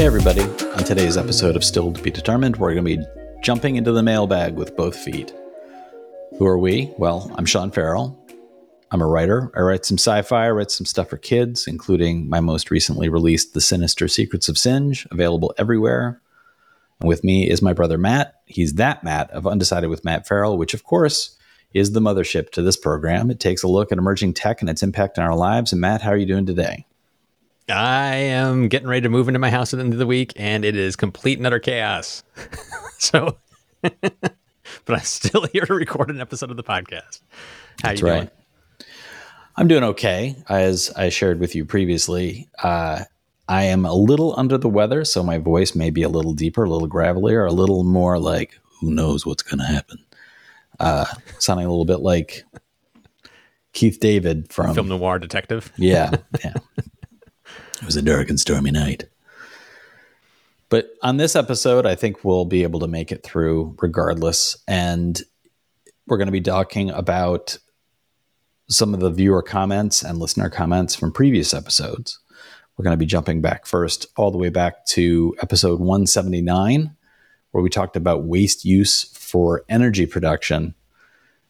Hey, everybody. On today's episode of Still to Be Determined, we're going to be jumping into the mailbag with both feet. Who are we? Well, I'm Sean Ferrell. I'm a writer. I write some sci fi, I write some stuff for kids, including my most recently released The Sinister Secrets of Singe, available everywhere. And with me is my brother Matt. He's that Matt of Undecided with Matt Ferrell, which, of course, is the mothership to this program. It takes a look at emerging tech and its impact on our lives. And Matt, how are you doing today? I am getting ready to move into my house at the end of the week, and it is complete and utter chaos. so, but I'm still here to record an episode of the podcast. How That's you right. doing? I'm doing okay. As I shared with you previously, uh, I am a little under the weather, so my voice may be a little deeper, a little gravelier, a little more like, who knows what's going to happen. Uh, sounding a little bit like Keith David from Film Noir Detective. Yeah, yeah. It was a dark and stormy night. But on this episode, I think we'll be able to make it through regardless. And we're going to be talking about some of the viewer comments and listener comments from previous episodes. We're going to be jumping back first, all the way back to episode 179, where we talked about waste use for energy production.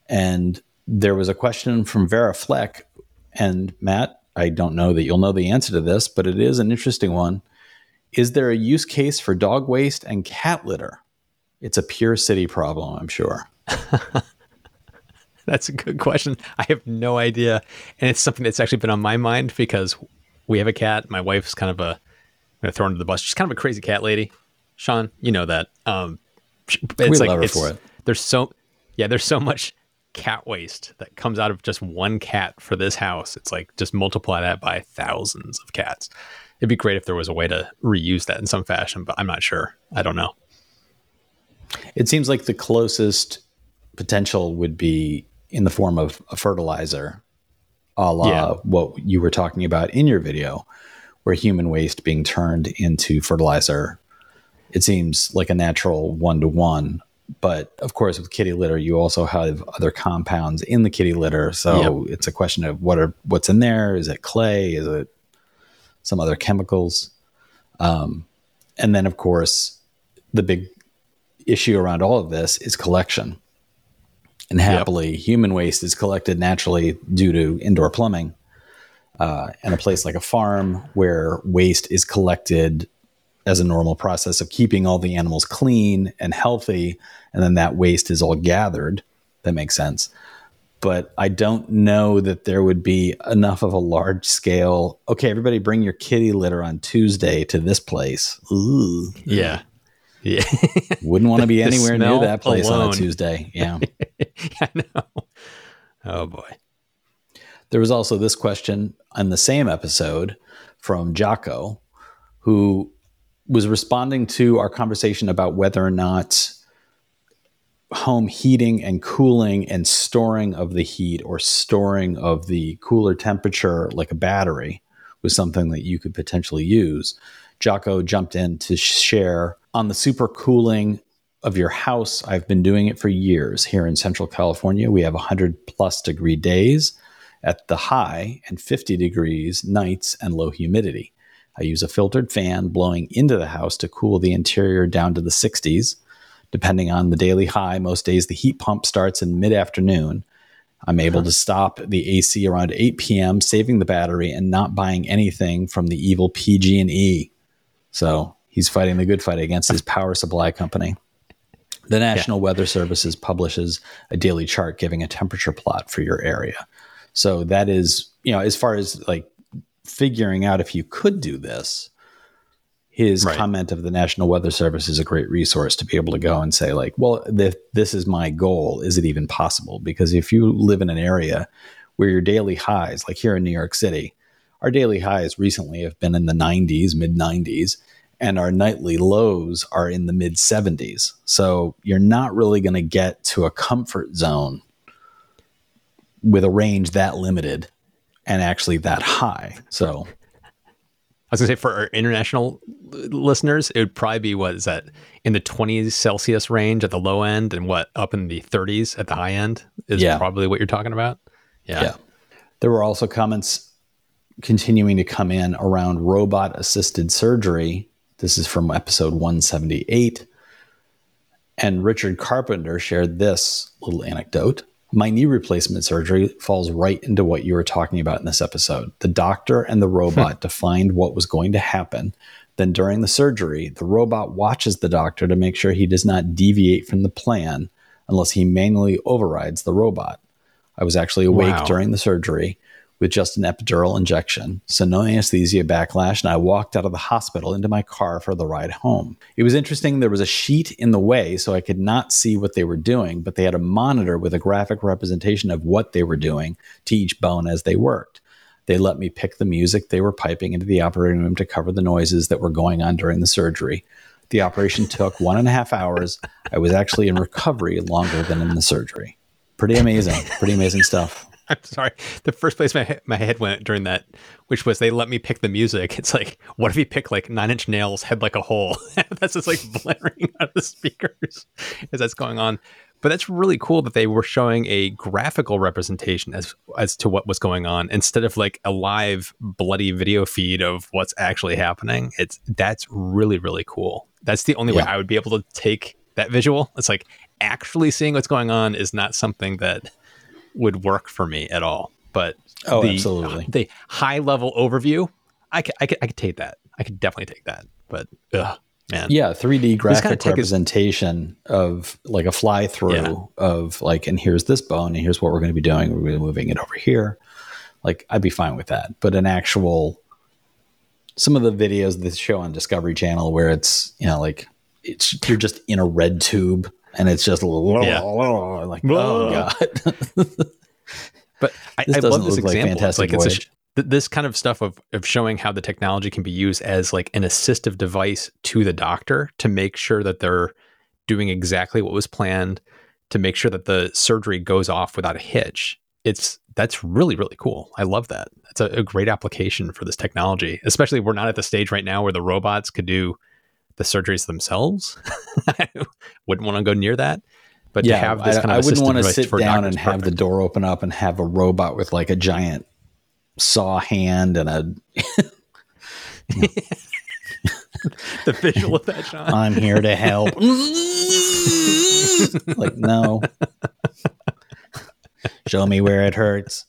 And there was a question from Vera Fleck. And Matt, I don't know that you'll know the answer to this, but it is an interesting one. Is there a use case for dog waste and cat litter? It's a pure city problem, I'm sure. that's a good question. I have no idea. And it's something that's actually been on my mind because we have a cat. My wife's kind of a, I'm going to throw under the bus. She's kind of a crazy cat lady. Sean, you know that. Um, it's we like, love her for it. There's so, yeah, there's so much cat waste that comes out of just one cat for this house. It's like just multiply that by thousands of cats. It'd be great if there was a way to reuse that in some fashion, but I'm not sure. I don't know. It seems like the closest potential would be in the form of a fertilizer a la yeah. what you were talking about in your video, where human waste being turned into fertilizer. It seems like a natural one to one. But of course, with kitty litter, you also have other compounds in the kitty litter. So yep. it's a question of what are what's in there. Is it clay? Is it some other chemicals? Um, and then, of course, the big issue around all of this is collection. And happily, yep. human waste is collected naturally due to indoor plumbing. Uh, and a place like a farm where waste is collected as a normal process of keeping all the animals clean and healthy, and then that waste is all gathered. That makes sense. But I don't know that there would be enough of a large scale. Okay, everybody, bring your kitty litter on Tuesday to this place. Ooh, yeah, yeah. Wouldn't want to be anywhere near that place alone. on a Tuesday. Yeah. I know. Oh boy. There was also this question on the same episode from Jocko, who was responding to our conversation about whether or not home heating and cooling and storing of the heat or storing of the cooler temperature like a battery was something that you could potentially use. Jocko jumped in to share on the super cooling of your house. I've been doing it for years here in Central California. We have 100 plus degree days at the high and 50 degrees nights and low humidity. I use a filtered fan blowing into the house to cool the interior down to the 60s. Depending on the daily high, most days the heat pump starts in mid afternoon. I'm able to stop the AC around 8 p.m., saving the battery and not buying anything from the evil PG&E. So he's fighting the good fight against his power supply company. The National yeah. Weather Services publishes a daily chart giving a temperature plot for your area. So that is, you know, as far as like figuring out if you could do this, his right. comment of the National Weather Service is a great resource to be able to go and say, like, well, if this is my goal, is it even possible? Because if you live in an area where your daily highs, like here in New York City, our daily highs recently have been in the 90s, mid 90s, and our nightly lows are in the mid 70s. So you're not really going to get to a comfort zone with a range that limited and actually that high. So was gonna say for our international listeners, it would probably be what is that in the 20s Celsius range at the low end, and what up in the 30s at the high end is yeah. probably what you're talking about. Yeah. yeah. There were also comments continuing to come in around robot assisted surgery This is from episode 178. And Richard Carpenter shared this little anecdote. My knee replacement surgery falls right into what you were talking about in this episode. The doctor and the hmm. robot defined what was going to happen. Then, during the surgery, the robot watches the doctor to make sure he does not deviate from the plan unless he manually overrides the robot. I was actually awake Wow. during the surgery with just an epidural injection, so no anesthesia backlash, and I walked out of the hospital into my car for the ride home. It was interesting, there was a sheet in the way, so I could not see what they were doing, but they had a monitor with a graphic representation of what they were doing to each bone as they worked. They let me pick the music they were piping into the operating room to cover the noises that were going on during the surgery. The operation took one and a half hours. I was actually in recovery longer than in the surgery. Pretty amazing. Pretty amazing stuff. I'm sorry. The first place my my head went during that, which was they let me pick the music. It's like, what if you pick like Nine Inch Nails, "Head Like a Hole"? that's just like blaring out of the speakers as that's going on. But that's really cool that they were showing a graphical representation as as to what was going on instead of like a live bloody video feed of what's actually happening. It's that's really really cool. That's the only way I would be able to take that visual. It's like actually seeing what's going on is not something that would work for me at all. But Oh, the, absolutely. the high level overview, I could, I could I could take that. I could definitely take that. But ugh, man, Yeah, 3D graphic kinda take us- representation of like a fly through Yeah. of like, and here's this bone, and here's what we're going to be doing. We're moving it over here. Like, I'd be fine with that. But an actual, some of the videos that show on Discovery Channel where it's, you know, like, it's you're just in a red tube and it's just Yeah. like, oh, God. But I, I love this like example. It's Fantastic like it's a this kind of stuff of of showing how the technology can be used as like an assistive device to the doctor to make sure that they're doing exactly what was planned to make sure that the surgery goes off without a hitch. It's that's really really cool. I love that. That's a, a great application for this technology. Especially we're not at the stage right now where the robots could do the surgeries themselves. I wouldn't want to go near that. But to have this I, kind of I wouldn't want to sit down and have the door open up and have a robot with like a giant saw hand and a the visual of that, Sean. I'm here to help. like, no. Show me where it hurts.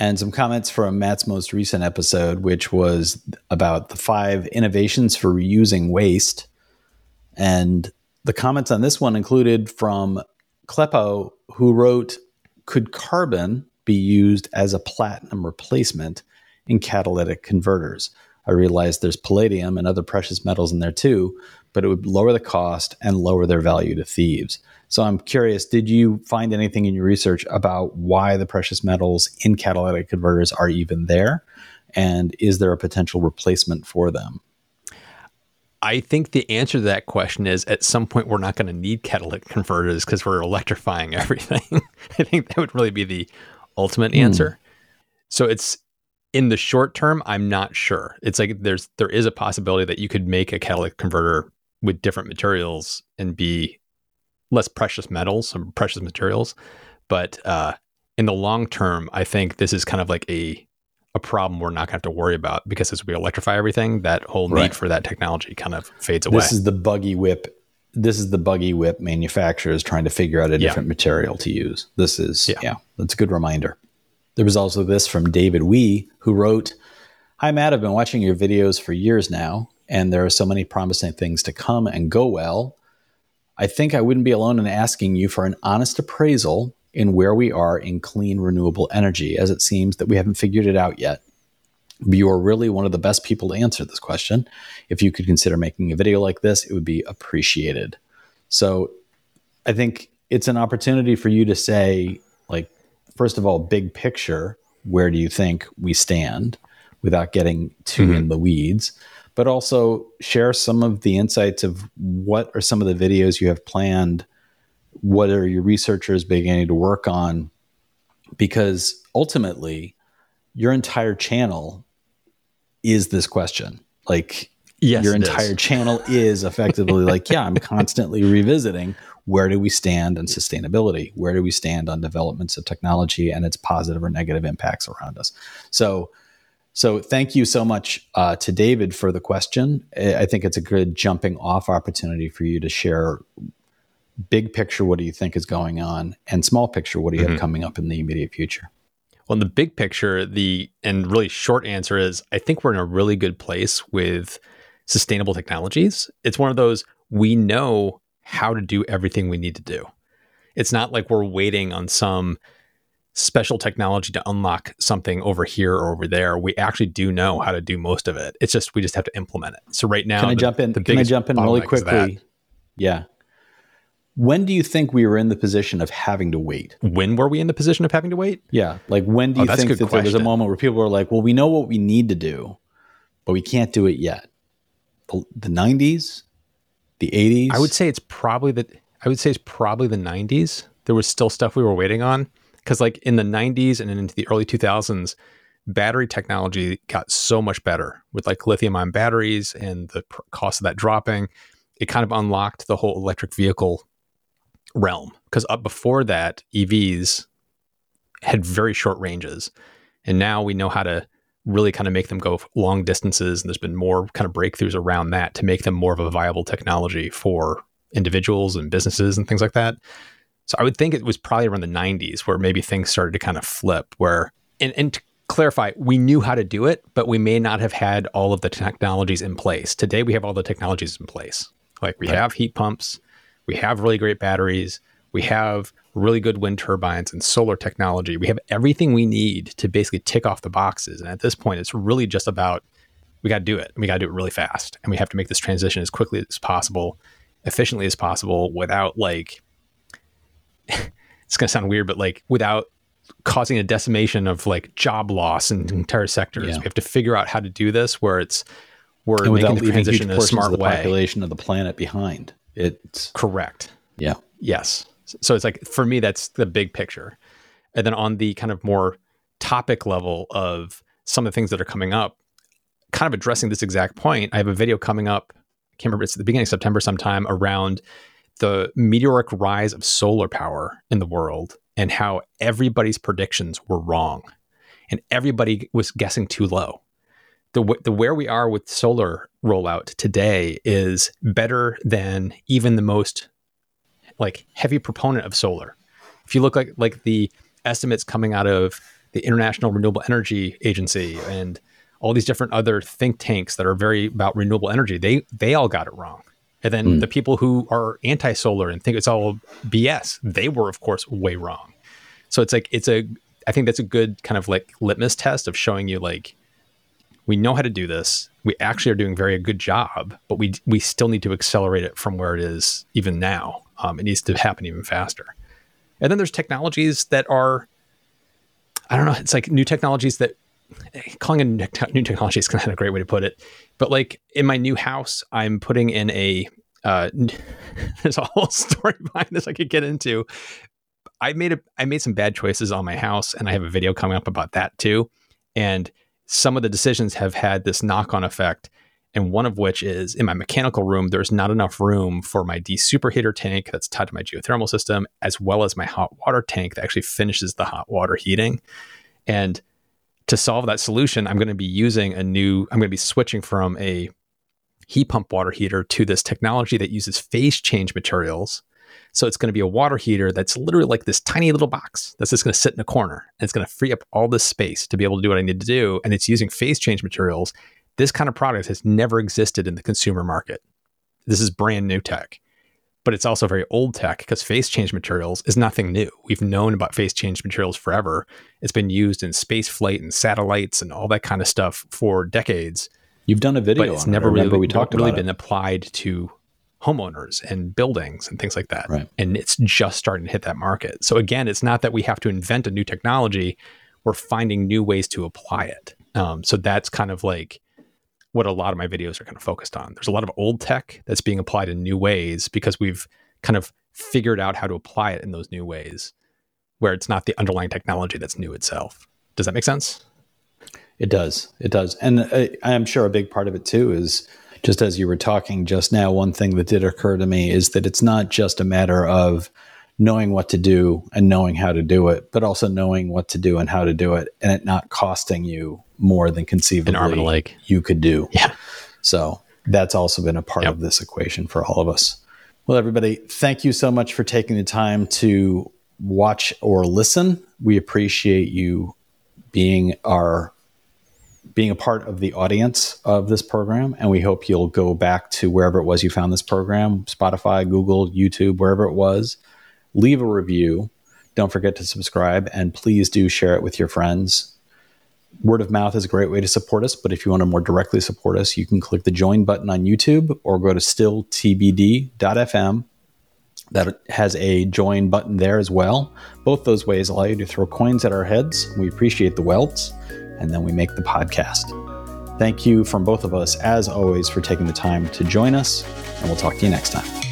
And some comments from Matt's most recent episode, which was about the five innovations for reusing waste. And the comments on this one included from Kleppo, who wrote, Could carbon be used as a platinum replacement in catalytic converters? I realized there's palladium and other precious metals in there too, but it would lower the cost and lower their value to thieves. So I'm curious, did you find anything in your research about why the precious metals in catalytic converters are even there? And is there a potential replacement for them? I think the answer to that question is at some point we're not going to need catalytic converters because we're electrifying everything. I think that would really be the ultimate hmm. answer. So it's in the short term, I'm not sure. It's like there's there is a possibility that you could make a catalytic converter with different materials and be less precious metals, some precious materials. But uh, in the long term, I think this is kind of like a a problem we're not going to have to worry about because as we electrify everything, that whole need for that technology kind of fades away. This is the buggy whip. This is the buggy whip manufacturers trying to figure out a Yeah. different material to use. This is, yeah. Yeah. that's a good reminder. There was also this from David Wee, who wrote Hi, Matt. I've been watching your videos for years now, and there are so many promising things to come and go well. I think I wouldn't be alone in asking you for an honest appraisal in where we are in clean renewable energy, as it seems that we haven't figured it out yet. You are really one of the best people to answer this question. If you could consider making a video like this, it would be appreciated. So I think it's an opportunity for you to say, like, first of all, big picture, where do you think we stand without getting too mm-hmm. in the weeds? But also share some of the insights of what are some of the videos you have planned? What are your researchers beginning to work on? Because ultimately your entire channel is this question. Like Yes, your it is. entire channel is effectively like yeah i'm constantly revisiting where do we stand on sustainability where do we stand on developments of technology and its positive or negative impacts around us so So thank you so much uh, to David for the question. I think it's a good jumping off opportunity for you to share big picture. What do you think is going on, and small picture? What do you mm-hmm. have coming up in the immediate future? Well, in the big picture, the and really short answer is I think we're in a really good place with sustainable technologies. It's one of those we know how to do everything we need to do. It's not like we're waiting on some special technology to unlock something over here or over there. We actually do know how to do most of it. It's just we just have to implement it. So right now, can I the, jump in? Can I jump in really quickly? Yeah. When do you think we were in the position of having to wait? When were we in the position of having to wait? Yeah. Like when do you oh, think that question. there was a moment where people were like, well, we know what we need to do, but we can't do it yet? The, the 90s? The 80s? I would say it's probably the I would say it's probably the 90s. There was still stuff we were waiting on because like in the 90s and into the early 2000s battery technology got so much better with like lithium ion batteries and the pr- cost of that dropping it kind of unlocked the whole electric vehicle realm because up before that evs had very short ranges and now we know how to really kind of make them go long distances and there's been more kind of breakthroughs around that to make them more of a viable technology for individuals and businesses and things like that so I would think it was probably around the 90s where maybe things started to kind of flip where and, and to clarify, we knew how to do it, but we may not have had all of the technologies in place. Today we have all the technologies in place. Like we right. have heat pumps, we have really great batteries, we have really good wind turbines and solar technology. We have everything we need to basically tick off the boxes. And at this point, it's really just about we got to do it. We got to do it really fast. And we have to make this transition as quickly as possible, efficiently as possible without like it's going to sound weird, but like without causing a decimation of like job loss in entire sectors. Yeah. We have to figure out how to do this where it's we're and making the transition in a smart of the way. Population of the planet behind. It's correct. Yeah. Yes. So it's like for me, that's the big picture. And then on the kind of more topic level of some of the things that are coming up, kind of addressing this exact point, I have a video coming up. I can't remember. It's the beginning of September sometime around the meteoric rise of solar power in the world and how everybody's predictions were wrong and everybody was guessing too low. The, the where we are with solar rollout today is better than even the most like heavy proponent of solar. If you look like like the estimates coming out of the International Renewable Energy Agency and all these different other think tanks that are very about renewable energy, they they all got it wrong. And then mm. the people who are anti solar and think it's all BS, they were, of course, way wrong. So it's like, it's a, I think that's a good kind of like litmus test of showing you like, we know how to do this. We actually are doing very a good job, but we, we still need to accelerate it from where it is even now. Um, it needs to happen even faster. And then there's technologies that are, I don't know, it's like new technologies that calling it new technology is kind of a great way to put it. But like in my new house, I'm putting in a. Uh, there's a whole story behind this I could get into. I made a I made some bad choices on my house, and I have a video coming up about that too. And some of the decisions have had this knock on effect. And one of which is in my mechanical room, there's not enough room for my desuperheater tank that's tied to my geothermal system, as well as my hot water tank that actually finishes the hot water heating. And to solve that solution, I'm going to be using a new, I'm going to be switching from a heat pump water heater to this technology that uses phase change materials. So it's going to be a water heater that's literally like this tiny little box that's just going to sit in a corner and it's going to free up all this space to be able to do what I need to do. And it's using phase change materials. This kind of product has never existed in the consumer market. This is brand new tech but it's also very old tech because phase change materials is nothing new. We've known about phase change materials forever. It's been used in space flight and satellites and all that kind of stuff for decades. You've done a video, but it's never it. really we talked really been it. applied to homeowners and buildings and things like that. Right. And it's just starting to hit that market. So again, it's not that we have to invent a new technology; we're finding new ways to apply it. Um, so that's kind of like what a lot of my videos are kind of focused on. There's a lot of old tech that's being applied in new ways because we've kind of figured out how to apply it in those new ways where it's not the underlying technology that's new itself. Does that make sense? It does. It does. And I, I am sure a big part of it too is just as you were talking just now, one thing that did occur to me is that it's not just a matter of knowing what to do and knowing how to do it, but also knowing what to do and how to do it, and it not costing you more than conceivably An arm and a leg. you could do. Yeah. So that's also been a part Yep. of this equation for all of us. Well, everybody, thank you so much for taking the time to watch or listen. We appreciate you being our being a part of the audience of this program and we hope you'll go back to wherever it was you found this program spotify google youtube wherever it was leave a review don't forget to subscribe and please do share it with your friends word of mouth is a great way to support us but if you want to more directly support us you can click the join button on youtube or go to stilltbd.fm that has a join button there as well. Both those ways allow you to throw coins at our heads. We appreciate the welts, and then we make the podcast. Thank you from both of us, as always, for taking the time to join us, and we'll talk to you next time.